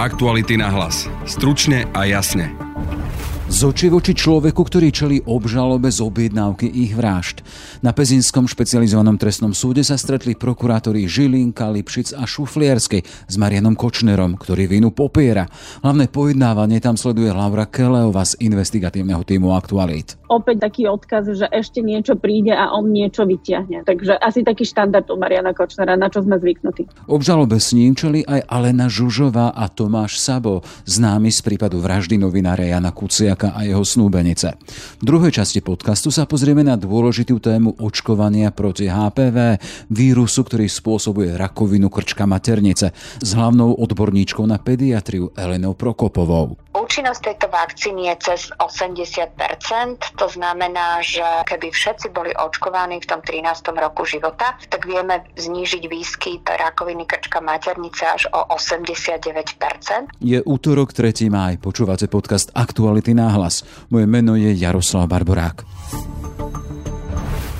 Aktuality na hlas. Stručne a jasne. Z oči voči človeku, ktorý čelí obžalobe z objednávky ich vražd. Na Pezinskom špecializovanom trestnom súde sa stretli prokurátori Žilinka, Lipšic a Šuflierskej s Marianom Kočnerom, ktorý vinu popiera. Hlavné pojednávanie tam sleduje Laura Keleova z investigatívneho týmu Aktualit. Opäť taký odkaz, že ešte niečo príde a on niečo vyťahne. Takže asi taký štandard u Mariana Kočnera, na čo sme zvyknutí. Obžalobe s ním čeli aj Alena Žužová a Tomáš Sabo, známy z prípadu vraždy novinára Jana Kuciaka a jeho snúbenice. V druhej časti podcastu sa pozrieme na dôležitú tému očkovania proti HPV, vírusu, ktorý spôsobuje rakovinu krčka maternice, s hlavnou odborníčkou na pediatriu Elenou Prokopovou. Účinnosť tejto vakcíny je cez 80% To znamená, že keby všetci boli očkovaní v tom 13. roku života, tak vieme znížiť výskyt rakoviny krčka maternice až o 89% Je útorok 3. máj. Počúvate podcast Aktuality na hlas. Moje meno je Jaroslav Barborák.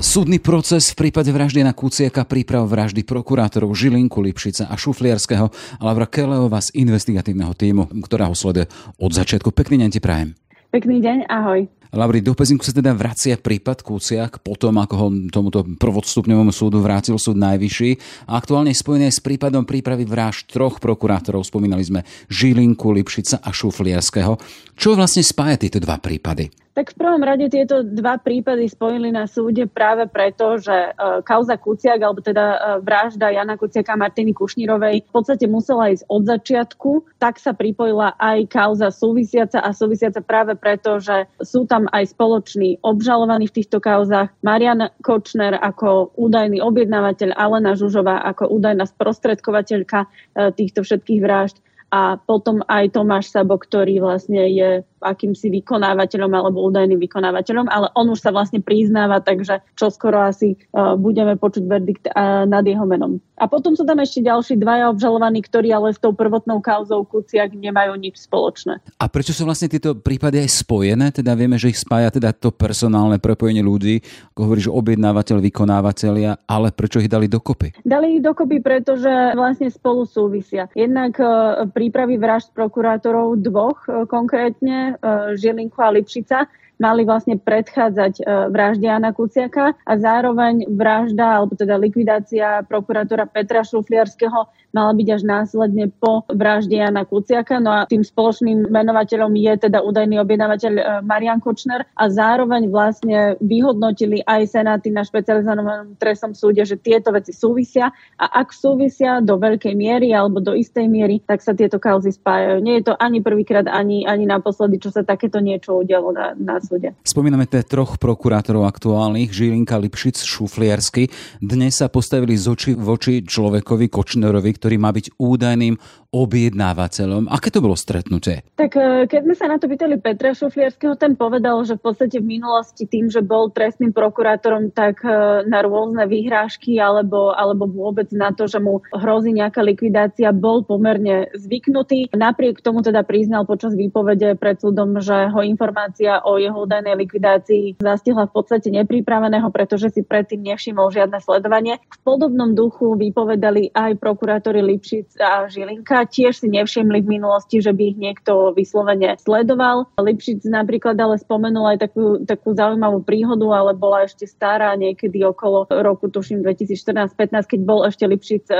Súdny proces v prípade vraždy na Kuciaka, príprav vraždy prokurátorov Žilinku, Lipšica a Šufliarského a Laura Keleova z investigatívneho týmu, ktorá ho sleduje od začiatku. Pekný deň ti prajem. Pekný deň, ahoj. Lauri, do Pezinku sa teda vracia prípad Kuciak potom, ako ho tomuto prvodstupňovému súdu vrátil súd najvyšší. A aktuálne spojené s prípadom prípravy vražd troch prokurátorov, spomínali sme Žilinku, Lipšica a Šufliarského. Čo vlastne spája tieto dva prípady? Tak v prvom rade tieto dva prípady spojili na súde práve preto, že e, kauza Kuciak, alebo teda e, vražda Jana Kuciaka a Martiny Kušnírovej v podstate musela ísť od začiatku, tak sa pripojila aj kauza súvisiaca a súvisiaca práve preto, že sú tam aj spoloční obžalovaní v týchto kauzách. Marian Kočner ako údajný objednávateľ, Alena Žužová ako údajná sprostredkovateľka e, týchto všetkých vražd a potom aj Tomáš Sabo, ktorý vlastne je akýmsi vykonávateľom alebo údajným vykonávateľom, ale on už sa vlastne priznáva, takže čo skoro asi uh, budeme počuť verdikt uh, nad jeho menom. A potom sú tam ešte ďalší dvaja obžalovaní, ktorí ale s tou prvotnou kauzou Kuciak nemajú nič spoločné. A prečo sú vlastne tieto prípady aj spojené? Teda vieme, že ich spája teda to personálne prepojenie ľudí, ako hovoríš, objednávateľ, vykonávateľia, ale prečo ich dali dokopy? Dali ich dokopy, pretože vlastne spolu súvisia. Jednak uh, prípravy vražd prokurátorov dvoch konkrétne E, Žilinku a Lipšica mali vlastne predchádzať e, vražde Jana Kuciaka a zároveň vražda, alebo teda likvidácia prokurátora Petra Šufliarského mala byť až následne po vražde Jana Kuciaka. No a tým spoločným menovateľom je teda údajný objednávateľ e, Marian Kočner a zároveň vlastne vyhodnotili aj senáty na špecializovanom trestnom súde, že tieto veci súvisia a ak súvisia do veľkej miery alebo do istej miery, tak sa tieto kauzy spájajú. Nie je to ani prvýkrát, ani, ani naposledy, čo sa takéto niečo udialo na, na súde. Spomíname tie troch prokurátorov aktuálnych, Žilinka, Lipšic, Šufliarsky. Dnes sa postavili z oči voči človekovi Kočnerovi, ktorý má byť údajným objednávateľom. Aké to bolo stretnutie? Tak e, keď sme sa na to pýtali Petra Šuflierského, ten povedal, že v podstate v minulosti tým, že bol trestným prokurátorom, tak e, na rôzne vyhrážky alebo, alebo vôbec na to, že mu hrozí nejaká likvidácia, bol pomerne zvyknutý. Napriek tomu teda priznal počas výpovede pred súdom, že ho informácia o jeho údajnej likvidácii zastihla v podstate nepripraveného, pretože si predtým nevšimol žiadne sledovanie. V podobnom duchu vypovedali aj prokurátori Lipšic a Žilinka tiež si nevšimli v minulosti, že by ich niekto vyslovene sledoval. Lipšic napríklad ale spomenul aj takú, takú zaujímavú príhodu, ale bola ešte stará niekedy okolo roku, tuším 2014-15, keď bol ešte Lipšic e,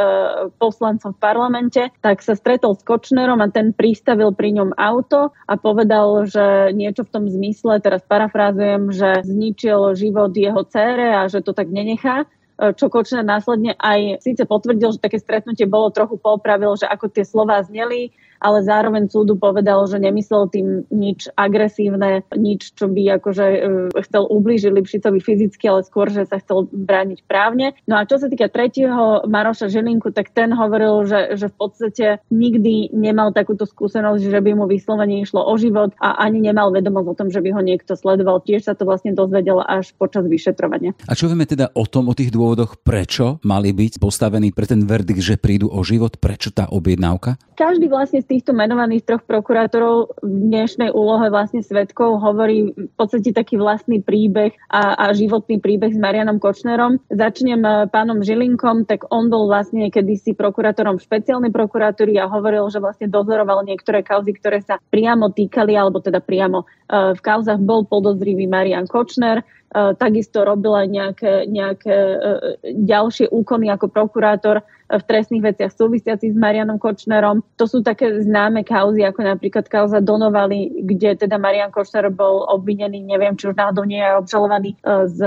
poslancom v parlamente, tak sa stretol s Kočnerom a ten pristavil pri ňom auto a povedal, že niečo v tom zmysle, teraz parafrázujem, že zničil život jeho cére a že to tak nenechá čo Kočner následne aj síce potvrdil, že také stretnutie bolo trochu popravil, že ako tie slova zneli, ale zároveň súdu povedal, že nemyslel tým nič agresívne, nič, čo by akože chcel ublížiť Lipšicovi fyzicky, ale skôr, že sa chcel brániť právne. No a čo sa týka tretieho Maroša Žilinku, tak ten hovoril, že, že v podstate nikdy nemal takúto skúsenosť, že by mu vyslovene išlo o život a ani nemal vedomosť o tom, že by ho niekto sledoval. Tiež sa to vlastne dozvedel až počas vyšetrovania. A čo vieme teda o tom, o tých dôvodoch, prečo mali byť postavení pre ten verdikt, že prídu o život, prečo tá objednávka? Každý vlastne z týchto menovaných troch prokurátorov v dnešnej úlohe vlastne svetkov hovorí v podstate taký vlastný príbeh a, a životný príbeh s Marianom Kočnerom. Začnem eh, pánom Žilinkom, tak on bol vlastne kedysi prokurátorom špeciálnej prokuratúry a hovoril, že vlastne dozoroval niektoré kauzy, ktoré sa priamo týkali, alebo teda priamo eh, v kauzach bol podozrivý Marian Kočner takisto robil aj nejaké, nejaké e, ďalšie úkony ako prokurátor v trestných veciach súvisiacich s Marianom Kočnerom. To sú také známe kauzy, ako napríklad kauza Donovali, kde teda Marian Kočner bol obvinený, neviem, či už náhodou nie je obžalovaný e, z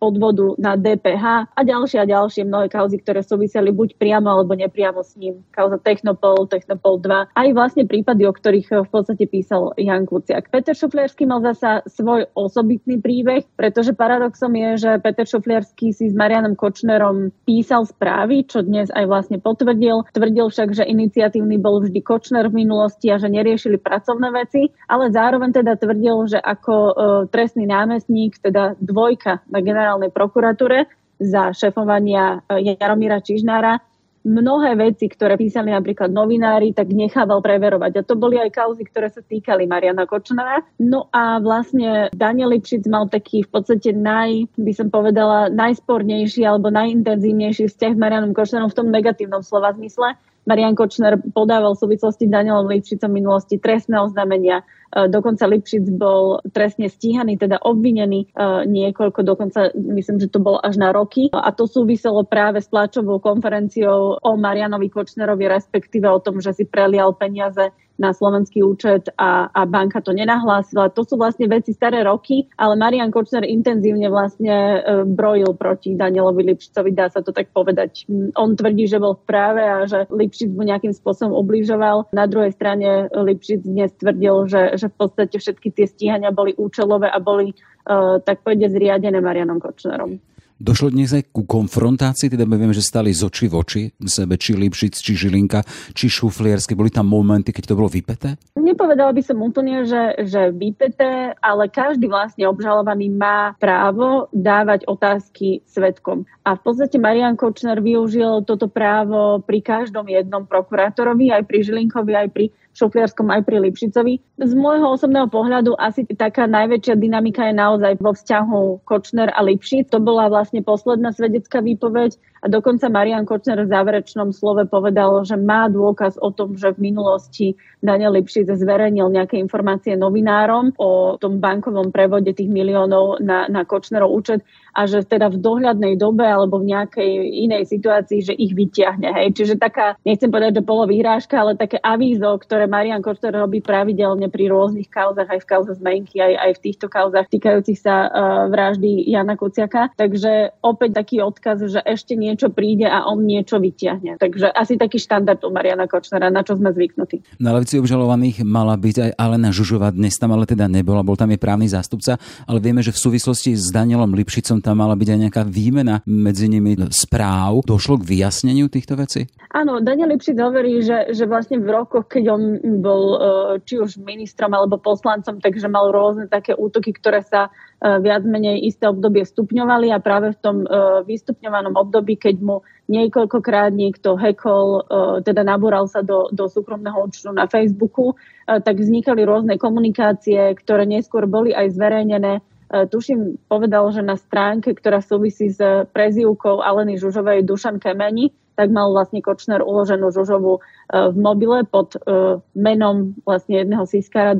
podvodu na DPH a ďalšie a ďalšie mnohé kauzy, ktoré súviseli buď priamo alebo nepriamo s ním. Kauza Technopol, Technopol 2, aj vlastne prípady, o ktorých eh, v podstate písal Jan Kuciak. Peter Šuflierský mal zasa svoj osobitný príbeh, pretože paradoxom je, že Peter Šuflierský si s Marianom Kočnerom písal správy, čo dnes aj vlastne potvrdil. Tvrdil však, že iniciatívny bol vždy Kočner v minulosti a že neriešili pracovné veci, ale zároveň teda tvrdil, že ako e, trestný námestník, teda dvojka na generál generálnej prokuratúre za šefovania eh, Jaromíra Čižnára mnohé veci, ktoré písali napríklad novinári, tak nechával preverovať. A to boli aj kauzy, ktoré sa týkali Mariana Kočnera. No a vlastne Daniel Lipšic mal taký v podstate naj, by som povedala, najspornejší alebo najintenzívnejší vzťah s Marianom Kočnerom v tom negatívnom slova zmysle. Marian Kočner podával v súvislosti s Danielom Lipšicom v minulosti trestné oznámenia, E, dokonca Lipšic bol trestne stíhaný, teda obvinený e, niekoľko, dokonca myslím, že to bolo až na roky. A to súviselo práve s tlačovou konferenciou o Marianovi Kočnerovi, respektíve o tom, že si prelial peniaze na slovenský účet a, a banka to nenahlásila. To sú vlastne veci staré roky, ale Marian Kočner intenzívne vlastne e, brojil proti Danielovi Lipšicovi, dá sa to tak povedať. On tvrdí, že bol v práve a že Lipšic mu nejakým spôsobom ubližoval. Na druhej strane Lipšic dnes tvrdil, že, že v podstate všetky tie stíhania boli účelové a boli uh, tak povede zriadené Marianom Kočnerom. Došlo dnes aj ku konfrontácii, teda my vieme, že stali z oči v oči sebe, či Lipšic, či Žilinka, či Šufliersky. Boli tam momenty, keď to bolo vypeté? Nepovedala by som úplne, že, že vypeté, ale každý vlastne obžalovaný má právo dávať otázky svetkom. A v podstate Marian Kočner využil toto právo pri každom jednom prokurátorovi, aj pri Žilinkovi, aj pri Šofliarskom aj pri Lipšicovi. Z môjho osobného pohľadu asi taká najväčšia dynamika je naozaj vo vzťahu Kočner a Lipšic. To bola vlastne posledná svedecká výpoveď a dokonca Marian Kočner v záverečnom slove povedal, že má dôkaz o tom, že v minulosti Daniel Lipšic zverejnil nejaké informácie novinárom o tom bankovom prevode tých miliónov na, na Kočnerov účet a že teda v dohľadnej dobe alebo v nejakej inej situácii, že ich vyťahne. Hej. Čiže taká, nechcem povedať, že bolo vyhrážka, ale také avízo, ktoré Marian Kočner robí pravidelne pri rôznych kauzach, aj v kauze zmenky, aj, aj v týchto kauzach týkajúcich sa uh, vraždy Jana Kuciaka. Takže opäť taký odkaz, že ešte niečo príde a on niečo vyťahne. Takže asi taký štandard u Mariana Kočnera, na čo sme zvyknutí. Na levici obžalovaných mala byť aj Alena Žužová, dnes tam ale teda nebola, bol tam jej právny zástupca, ale vieme, že v súvislosti s Danielom Lipšicom tam mala byť aj nejaká výmena medzi nimi správ. Došlo k vyjasneniu týchto vecí? Áno, Daniel Lipšic hovorí, že, že vlastne v rokoch, keď on bol e, či už ministrom alebo poslancom, takže mal rôzne také útoky, ktoré sa viac menej isté obdobie stupňovali a práve v tom e, vystupňovanom období, keď mu niekoľkokrát niekto hackol, teda nabúral sa do, do súkromného účtu na Facebooku, tak vznikali rôzne komunikácie, ktoré neskôr boli aj zverejnené. Tuším, povedal, že na stránke, ktorá súvisí s prezývkou Aleny Žužovej Dušan Kemeni, tak mal vlastne Kočner uloženú Žužovu v mobile pod menom vlastne jedného sískara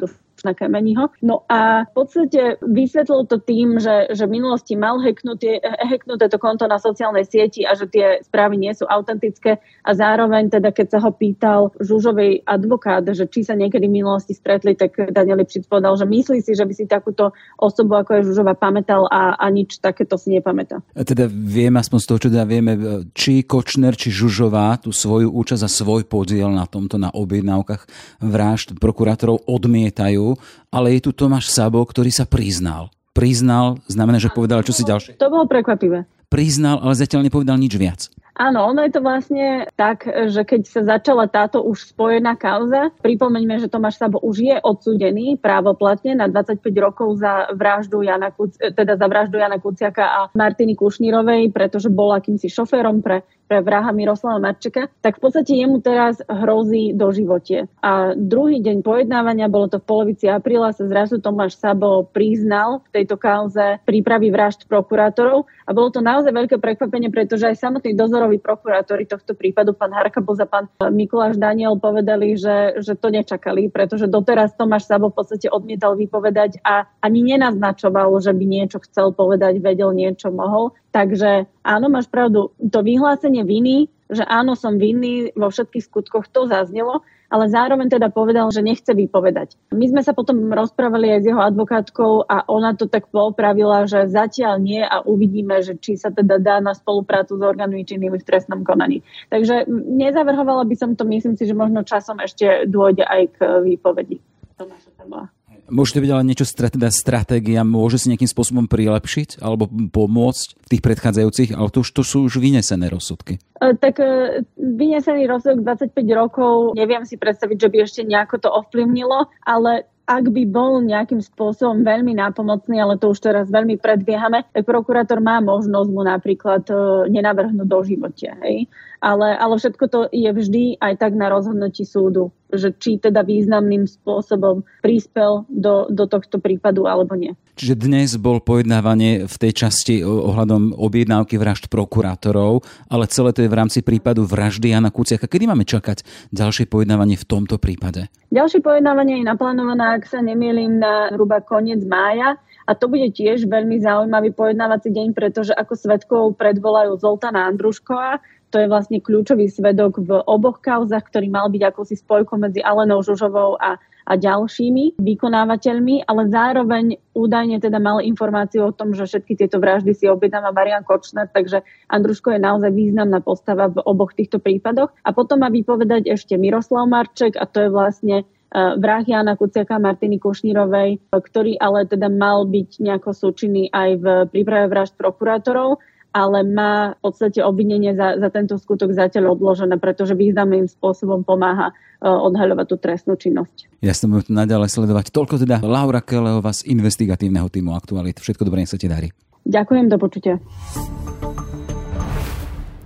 na Kemeniho. No a v podstate vysvetlil to tým, že, že v minulosti mal hacknuté to konto na sociálnej sieti a že tie správy nie sú autentické a zároveň teda keď sa ho pýtal Žužovej advokát, že či sa niekedy v minulosti stretli, tak Daniel Lipšic povedal, že myslí si, že by si takúto osobu ako je Žužova pamätal a, a nič takéto si nepamätá. A teda vieme, aspoň z toho, čo teda vieme, či Kočner, či Žužová tú svoju účasť a svoj podiel na tomto, na objednávkach vražd prokurátorov odmietajú, ale je tu Tomáš Sabo, ktorý sa priznal. Priznal znamená, že povedal, čo si ďalšie. To bolo prekvapivé. Priznal, ale zatiaľ nepovedal nič viac. Áno, ono je to vlastne tak, že keď sa začala táto už spojená kauza, pripomeňme, že Tomáš Sabo už je odsúdený právoplatne na 25 rokov za vraždu Jana, Kuc- teda za vraždu Jana Kuciaka a Martiny Kušnírovej, pretože bol akýmsi šoférom pre pre vraha Miroslava Marčeka, tak v podstate jemu teraz hrozí do živote. A druhý deň pojednávania, bolo to v polovici apríla, sa zrazu Tomáš Sabo priznal v tejto kauze prípravy vražd prokurátorov a bolo to naozaj veľké prekvapenie, pretože aj samotní dozoroví prokurátori tohto prípadu, pán Harkabos a pán Mikuláš Daniel povedali, že, že to nečakali, pretože doteraz Tomáš Sabo v podstate odmietal vypovedať a ani nenaznačoval, že by niečo chcel povedať, vedel niečo, mohol. Takže áno, máš pravdu, to vyhlásenie viny, že áno, som vinný vo všetkých skutkoch, to zaznelo, ale zároveň teda povedal, že nechce vypovedať. My sme sa potom rozprávali aj s jeho advokátkou a ona to tak popravila, že zatiaľ nie a uvidíme, že či sa teda dá na spoluprácu s orgánmi činnými v trestnom konaní. Takže nezavrhovala by som to, myslím si, že možno časom ešte dôjde aj k výpovedi. Tomáša Tabola. Môže to byť ale niečo, teda stratégia, môže si nejakým spôsobom prilepšiť alebo pomôcť tých predchádzajúcich, ale to už to sú už vynesené rozsudky. E, tak e, vynesený rozsudok 25 rokov, neviem si predstaviť, že by ešte nejako to ovplyvnilo, ale ak by bol nejakým spôsobom veľmi nápomocný, ale to už teraz veľmi predbiehame, tak prokurátor má možnosť mu napríklad e, nenavrhnúť do živote. Hej? Ale, ale všetko to je vždy aj tak na rozhodnutí súdu, že či teda významným spôsobom prispel do, do tohto prípadu alebo nie. Čiže dnes bol pojednávanie v tej časti ohľadom objednávky vražd prokurátorov, ale celé to je v rámci prípadu vraždy Jana Kuciaka. Kedy máme čakať ďalšie pojednávanie v tomto prípade? Ďalšie pojednávanie je naplánované, ak sa nemýlim, na hruba koniec mája. A to bude tiež veľmi zaujímavý pojednávací deň, pretože ako svetkov predvolajú Zoltana Andruškova, to je vlastne kľúčový svedok v oboch kauzach, ktorý mal byť akousi spojkou medzi Alenou Žužovou a, a ďalšími vykonávateľmi, ale zároveň údajne teda mal informáciu o tom, že všetky tieto vraždy si objednáva Marian Kočner, takže Andruško je naozaj významná postava v oboch týchto prípadoch. A potom má vypovedať ešte Miroslav Marček a to je vlastne vrah Jana Kuciaka Martiny Kušnírovej, ktorý ale teda mal byť nejako súčinný aj v príprave vražd prokurátorov ale má v podstate obvinenie za, za tento skutok zatiaľ odložené, pretože významným spôsobom pomáha uh, odhaľovať tú trestnú činnosť. Ja som budem naďalej sledovať. Toľko teda Laura Keleová z investigatívneho týmu Aktualit. Všetko dobré, nech sa ti darí. Ďakujem, do počutia.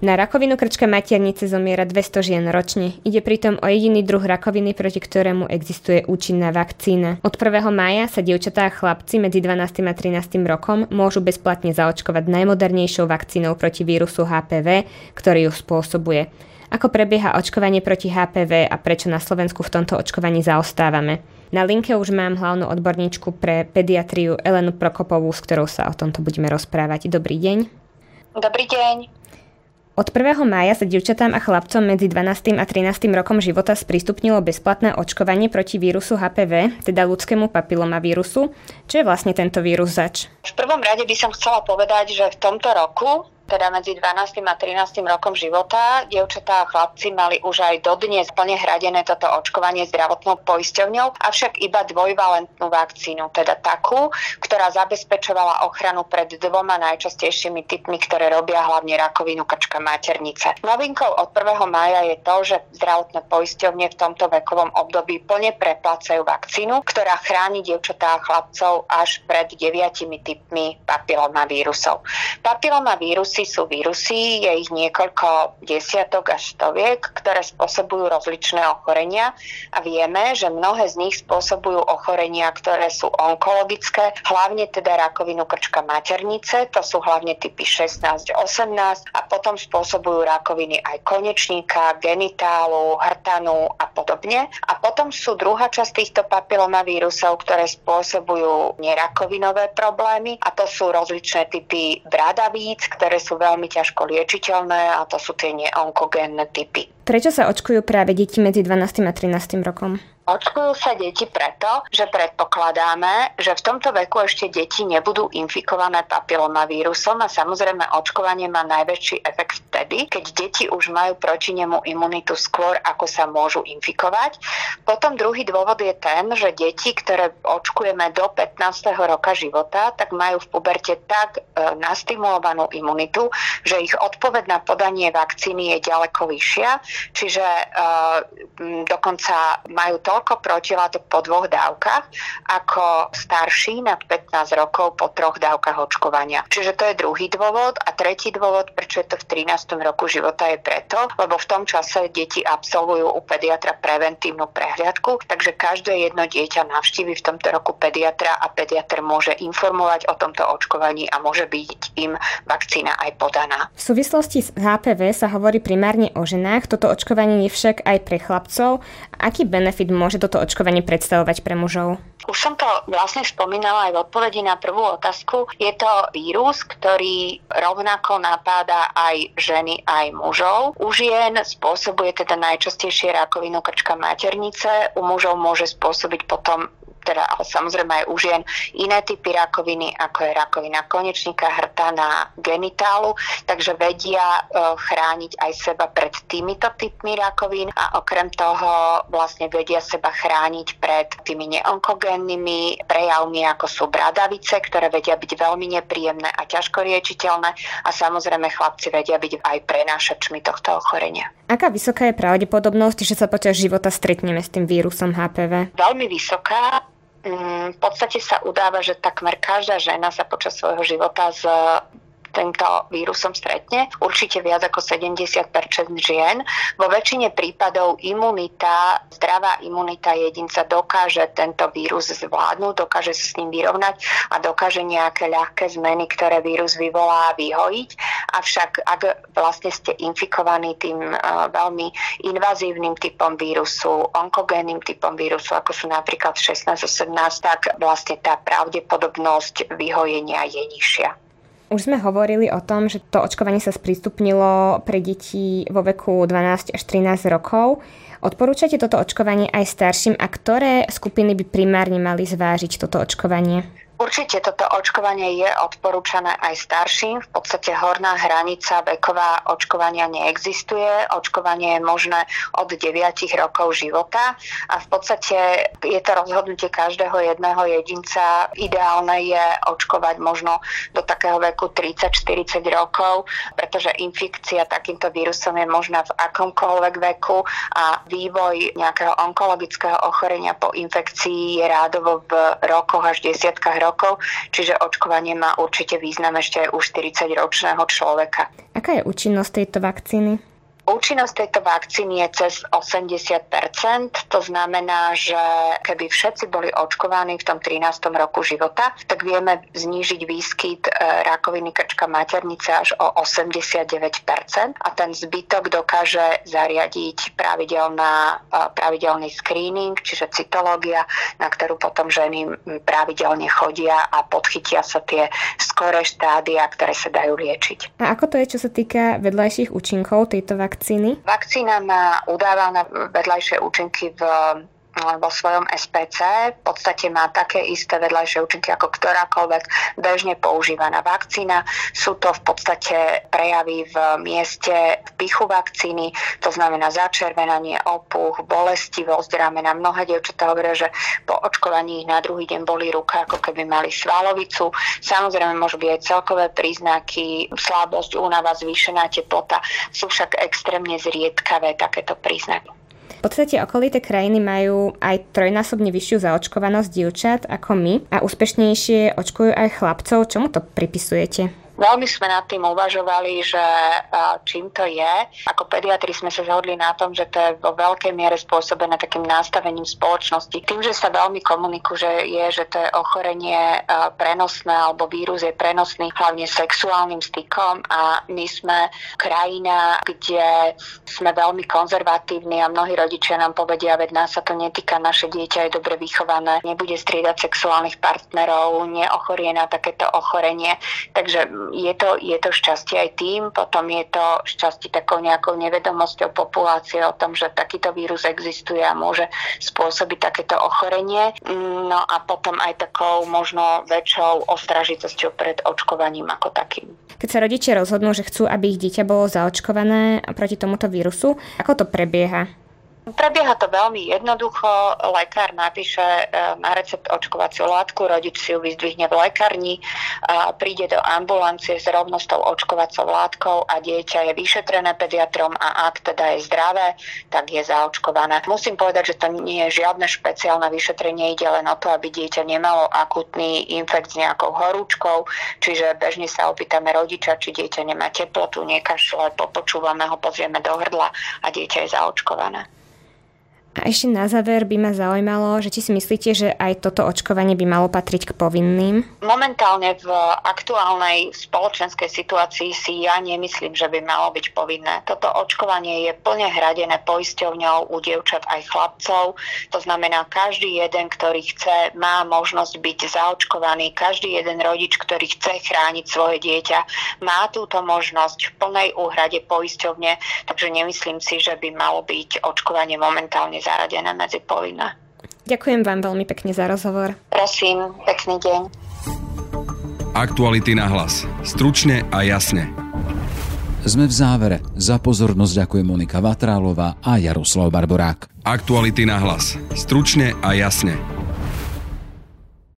Na rakovinu krčka maternice zomiera 200 žien ročne. Ide pritom o jediný druh rakoviny, proti ktorému existuje účinná vakcína. Od 1. mája sa dievčatá a chlapci medzi 12. a 13. rokom môžu bezplatne zaočkovať najmodernejšou vakcínou proti vírusu HPV, ktorý ju spôsobuje. Ako prebieha očkovanie proti HPV a prečo na Slovensku v tomto očkovaní zaostávame? Na linke už mám hlavnú odborníčku pre pediatriu Elenu Prokopovú, s ktorou sa o tomto budeme rozprávať. Dobrý deň. Dobrý deň. Od 1. mája sa divčatám a chlapcom medzi 12. a 13. rokom života sprístupnilo bezplatné očkovanie proti vírusu HPV, teda ľudskému papilomavírusu. Čo je vlastne tento vírus zač? V prvom rade by som chcela povedať, že v tomto roku teda medzi 12. a 13. rokom života. Dievčatá a chlapci mali už aj dodnes plne hradené toto očkovanie zdravotnou poisťovňou, avšak iba dvojvalentnú vakcínu, teda takú, ktorá zabezpečovala ochranu pred dvoma najčastejšími typmi, ktoré robia hlavne rakovinu krčka maternice. Novinkou od 1. mája je to, že zdravotné poisťovne v tomto vekovom období plne preplácajú vakcínu, ktorá chráni dievčatá a chlapcov až pred deviatimi typmi papilomavírusov. Papilomavírus vírusy sú vírusy, je ich niekoľko desiatok až stoviek, ktoré spôsobujú rozličné ochorenia a vieme, že mnohé z nich spôsobujú ochorenia, ktoré sú onkologické, hlavne teda rakovinu krčka maternice, to sú hlavne typy 16, 18 a potom spôsobujú rakoviny aj konečníka, genitálu, hrtanu a podobne. A potom sú druhá časť týchto papilomavírusov, ktoré spôsobujú nerakovinové problémy a to sú rozličné typy bradavíc, ktoré sú veľmi ťažko liečiteľné a to sú tie neonkogénne typy. Prečo sa očkujú práve deti medzi 12 a 13 rokom? Očkujú sa deti preto, že predpokladáme, že v tomto veku ešte deti nebudú infikované papilomavírusom a samozrejme očkovanie má najväčší efekt vtedy, keď deti už majú proti nemu imunitu skôr, ako sa môžu infikovať. Potom druhý dôvod je ten, že deti, ktoré očkujeme do 15. roka života, tak majú v puberte tak e, nastimulovanú imunitu, že ich odpoveď na podanie vakcíny je ďaleko vyššia, čiže e, dokonca majú to toľko protilátok po dvoch dávkach ako starší nad 15 rokov po troch dávkach očkovania. Čiže to je druhý dôvod. A tretí dôvod, prečo je to v 13. roku života, je preto, lebo v tom čase deti absolvujú u pediatra preventívnu prehliadku, takže každé jedno dieťa navštívi v tomto roku pediatra a pediatr môže informovať o tomto očkovaní a môže byť im vakcína aj podaná. V súvislosti s HPV sa hovorí primárne o ženách, toto očkovanie je však aj pre chlapcov. Aký benefit môže toto očkovanie predstavovať pre mužov? Už som to vlastne spomínala aj v odpovedi na prvú otázku. Je to vírus, ktorý rovnako napáda aj ženy, aj mužov. U žien spôsobuje teda najčastejšie rakovinu krčka maternice, u mužov môže spôsobiť potom teda ale samozrejme aj u žien iné typy rakoviny, ako je rakovina konečníka, hrtana, genitálu, takže vedia e, chrániť aj seba pred týmito typmi rakovín a okrem toho vlastne vedia seba chrániť pred tými neonkogénnymi prejavmi, ako sú bradavice, ktoré vedia byť veľmi nepríjemné a ťažko riečiteľné a samozrejme chlapci vedia byť aj prenášačmi tohto ochorenia. Aká vysoká je pravdepodobnosť, že sa počas života stretneme s tým vírusom HPV? Veľmi vysoká. Mm, v podstate sa udáva, že takmer každá žena sa počas svojho života s týmto vírusom stretne. Určite viac ako 70% žien. Vo väčšine prípadov imunita, zdravá imunita jedinca dokáže tento vírus zvládnuť, dokáže sa s ním vyrovnať a dokáže nejaké ľahké zmeny, ktoré vírus vyvolá, vyhojiť. Avšak ak vlastne ste infikovaní tým uh, veľmi invazívnym typom vírusu, onkogénnym typom vírusu, ako sú napríklad 16-18, tak vlastne tá pravdepodobnosť vyhojenia je nižšia. Už sme hovorili o tom, že to očkovanie sa sprístupnilo pre deti vo veku 12 až 13 rokov. Odporúčate toto očkovanie aj starším a ktoré skupiny by primárne mali zvážiť toto očkovanie? Určite toto očkovanie je odporúčané aj starším. V podstate horná hranica veková očkovania neexistuje. Očkovanie je možné od 9 rokov života a v podstate je to rozhodnutie každého jedného jedinca. Ideálne je očkovať možno do takého veku 30-40 rokov, pretože infekcia takýmto vírusom je možná v akomkoľvek veku a vývoj nejakého onkologického ochorenia po infekcii je rádovo v rokoch až desiatkách rokov, čiže očkovanie má určite význam ešte aj u 40-ročného človeka. Aká je účinnosť tejto vakcíny? Účinnosť tejto vakcíny je cez 80% To znamená, že keby všetci boli očkovaní v tom 13. roku života, tak vieme znížiť výskyt e, rakoviny krčka maternice až o 89% a ten zbytok dokáže zariadiť pravidelná, e, pravidelný screening, čiže cytológia, na ktorú potom ženy pravidelne chodia a podchytia sa tie skoré štádia, ktoré sa dajú liečiť. A ako to je, čo sa týka vedľajších účinkov tejto vakcíny? Vakcíny? Vakcína má udávané vedľajšie účinky v vo svojom SPC v podstate má také isté vedľajšie účinky ako ktorákoľvek bežne používaná vakcína. Sú to v podstate prejavy v mieste pichu vakcíny, to znamená začervenanie, opuch, bolestivosť ramena. Mnohé dievčatá hovoria, že po očkovaní ich na druhý deň boli ruka, ako keby mali svalovicu. Samozrejme môžu byť aj celkové príznaky, slabosť, únava, zvýšená teplota. Sú však extrémne zriedkavé takéto príznaky. Podstate okolité krajiny majú aj trojnásobne vyššiu zaočkovanosť dievčat ako my a úspešnejšie očkujú aj chlapcov. Čomu to pripisujete? Veľmi sme nad tým uvažovali, že čím to je. Ako pediatri sme sa zhodli na tom, že to je vo veľkej miere spôsobené takým nastavením spoločnosti. Tým, že sa veľmi komunikuje, je, že to je ochorenie prenosné alebo vírus je prenosný hlavne sexuálnym stykom a my sme krajina, kde sme veľmi konzervatívni a mnohí rodičia nám povedia, veď nás sa to netýka, naše dieťa je dobre vychované, nebude striedať sexuálnych partnerov, neochorie na takéto ochorenie. Takže je to, je to šťastie aj tým, potom je to šťastie takou nejakou nevedomosťou populácie o tom, že takýto vírus existuje a môže spôsobiť takéto ochorenie. No a potom aj takou možno väčšou ostražitosťou pred očkovaním ako takým. Keď sa rodičia rozhodnú, že chcú, aby ich dieťa bolo zaočkované proti tomuto vírusu, ako to prebieha? Prebieha to veľmi jednoducho. Lekár napíše e, na recept očkovaciu látku, rodič si ju vyzdvihne v lekárni, príde do ambulancie s rovno s tou očkovacou látkou a dieťa je vyšetrené pediatrom a ak teda je zdravé, tak je zaočkované. Musím povedať, že to nie je žiadne špeciálne vyšetrenie, ide len o to, aby dieťa nemalo akutný infekt s nejakou horúčkou, čiže bežne sa opýtame rodiča, či dieťa nemá teplotu, nekašle, popočúvame ho, pozrieme do hrdla a dieťa je zaočkované. A ešte na záver by ma zaujímalo, že či si myslíte, že aj toto očkovanie by malo patriť k povinným? Momentálne v aktuálnej spoločenskej situácii si ja nemyslím, že by malo byť povinné. Toto očkovanie je plne hradené poisťovňou u dievčat aj chlapcov. To znamená, každý jeden, ktorý chce, má možnosť byť zaočkovaný. Každý jeden rodič, ktorý chce chrániť svoje dieťa, má túto možnosť v plnej úhrade poisťovne. Takže nemyslím si, že by malo byť očkovanie momentálne zaradené medzi povinné. Ďakujem vám veľmi pekne za rozhovor. Prosím, pekný deň. Aktuality na hlas. Stručne a jasne. Sme v závere. Za pozornosť ďakujem Monika Vatrálová a Jaroslav Barborák. Aktuality na hlas. Stručne a jasne.